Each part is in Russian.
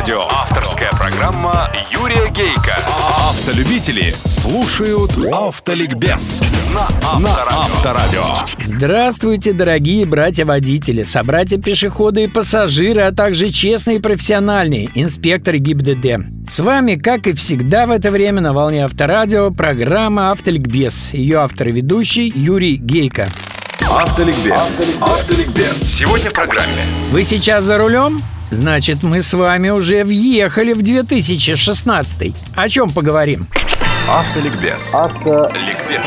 Авторадио. Авторская программа Юрия Гейка. Автолюбители слушают Автоликбез на Авторадио. Здравствуйте, дорогие братья-водители, собратья-пешеходы и пассажиры, а также честные и профессиональные инспекторы ГИБДД. С вами, как и всегда в это время на волне Авторадио, программа «Автоликбез». Ее автор и ведущий Юрий Гейко. Автоликбез. Автоликбез. Сегодня в программе. Вы сейчас за рулем? Значит, мы с вами уже въехали в 2016. О чем поговорим? Автоликбез. Автоликбез.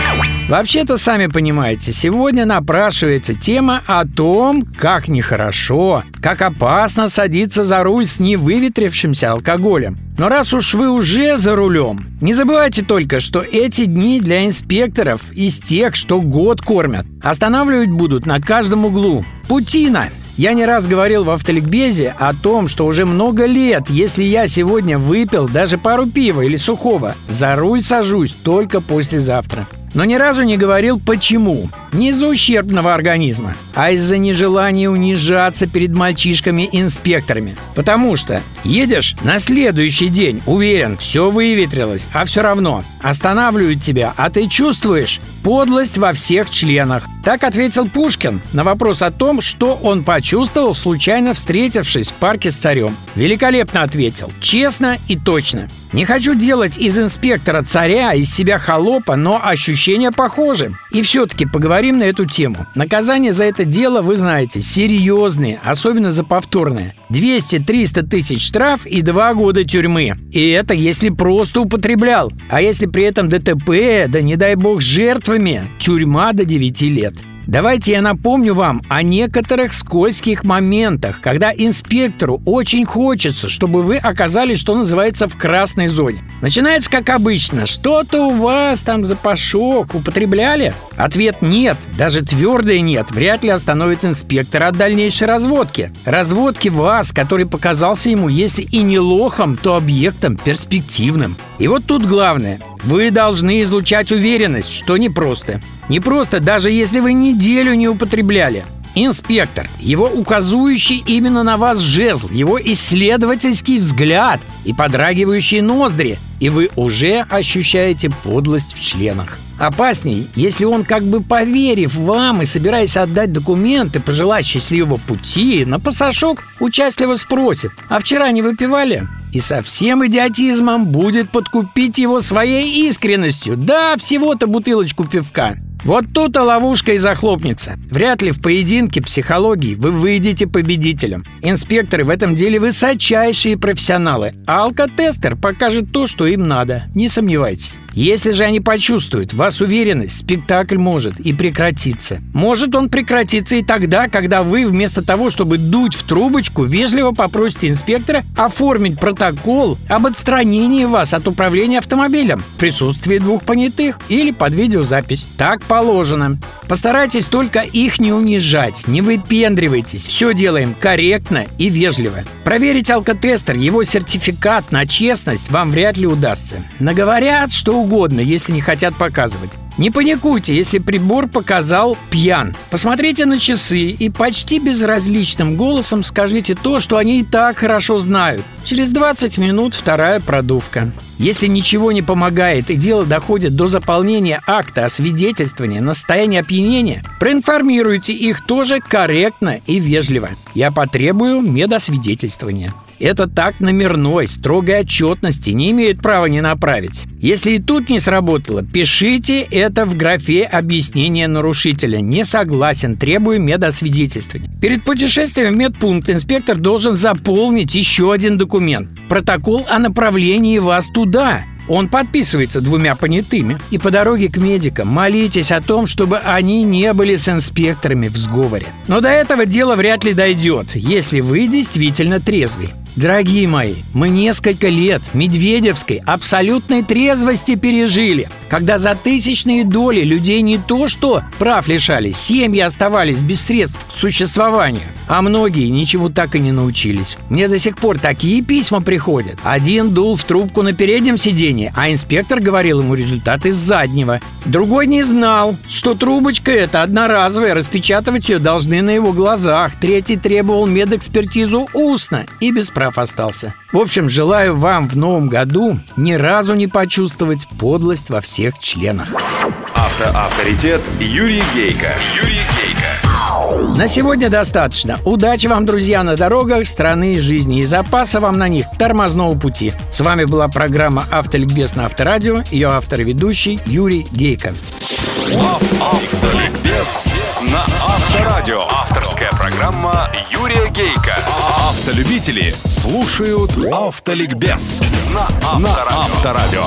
Вообще-то, сами понимаете, сегодня напрашивается тема о том, как нехорошо, как опасно садиться за руль с невыветрившимся алкоголем. Но раз уж вы уже за рулем, не забывайте только, что эти дни для инспекторов из тех, что год кормят, останавливать будут на каждом углу. Путина я не раз говорил в автоликбезе о том, что уже много лет, если я сегодня выпил даже пару пива или сухого, за руль сажусь только послезавтра. Но ни разу не говорил почему. Не из-за ущербного организма, а из-за нежелания унижаться перед мальчишками-инспекторами. Потому что едешь на следующий день, уверен, все выветрилось, а все равно останавливают тебя, а ты чувствуешь подлость во всех членах. Так ответил Пушкин на вопрос о том, что он почувствовал, случайно встретившись в парке с царем. Великолепно ответил, честно и точно. Не хочу делать из инспектора царя, из себя холопа, но ощущения похожи. И все-таки поговорим на эту тему. Наказание за это дело, вы знаете, серьезные, особенно за повторное. 200-300 тысяч штраф и 2 года тюрьмы. И это если просто употреблял. А если при этом ДТП, да не дай бог жертвами, тюрьма до 9 лет. Давайте я напомню вам о некоторых скользких моментах, когда инспектору очень хочется, чтобы вы оказались, что называется, в красной зоне. Начинается как обычно. Что-то у вас там запашок употребляли? Ответ нет, даже твердое нет, вряд ли остановит инспектора от дальнейшей разводки. Разводки вас, который показался ему, если и не лохом, то объектом перспективным. И вот тут главное. Вы должны излучать уверенность, что непросто. Непросто, даже если вы неделю не употребляли. Инспектор, его указующий именно на вас жезл, его исследовательский взгляд и подрагивающие ноздри, и вы уже ощущаете подлость в членах. Опасней, если он, как бы поверив вам и собираясь отдать документы, пожелать счастливого пути, на пасашок участливо спросит, а вчера не выпивали? И со всем идиотизмом будет подкупить его своей искренностью. Да, всего-то бутылочку пивка. Вот тут-то ловушка и захлопнется. Вряд ли в поединке психологии вы выйдете победителем. Инспекторы в этом деле высочайшие профессионалы, а алкотестер покажет то, что им надо. Не сомневайтесь. Если же они почувствуют вас уверенность, спектакль может и прекратиться. Может он прекратиться и тогда, когда вы вместо того, чтобы дуть в трубочку, вежливо попросите инспектора оформить протокол об отстранении вас от управления автомобилем в присутствии двух понятых или под видеозапись. Так положено. Постарайтесь только их не унижать, не выпендривайтесь. Все делаем корректно и вежливо. Проверить алкотестер, его сертификат на честность вам вряд ли удастся. Наговорят что угодно, если не хотят показывать. Не паникуйте, если прибор показал пьян. Посмотрите на часы и почти безразличным голосом скажите то, что они и так хорошо знают. Через 20 минут вторая продувка. Если ничего не помогает и дело доходит до заполнения акта освидетельствования на состояние опьянения, проинформируйте их тоже корректно и вежливо. Я потребую медосвидетельствования. Этот акт номерной, строгой отчетности не имеют права не направить. Если и тут не сработало, пишите это в графе объяснения нарушителя. Не согласен, требую медосвидетельствования. Перед путешествием в медпункт инспектор должен заполнить еще один документ. Протокол о направлении вас туда. Он подписывается двумя понятыми. И по дороге к медикам молитесь о том, чтобы они не были с инспекторами в сговоре. Но до этого дело вряд ли дойдет, если вы действительно трезвый. Дорогие мои, мы несколько лет медведевской абсолютной трезвости пережили, когда за тысячные доли людей не то что прав лишались, семьи оставались без средств к существованию, а многие ничего так и не научились. Мне до сих пор такие письма приходят. Один дул в трубку на переднем сиденье, а инспектор говорил ему результаты с заднего. Другой не знал, что трубочка эта одноразовая, распечатывать ее должны на его глазах. Третий требовал медэкспертизу устно и без неправ остался. В общем, желаю вам в новом году ни разу не почувствовать подлость во всех членах. Автоавторитет Юрий Гейко. Юрий Гейко. На сегодня достаточно. Удачи вам, друзья, на дорогах страны жизни и запаса вам на них тормозного пути. С вами была программа «Автоликбез» на Авторадио. Ее автор и ведущий Юрий Гейко. Автоликбез на Авторадио. Авторская программа Юрия Гейка. Автолюбители слушают Автоликбез на Авторадио.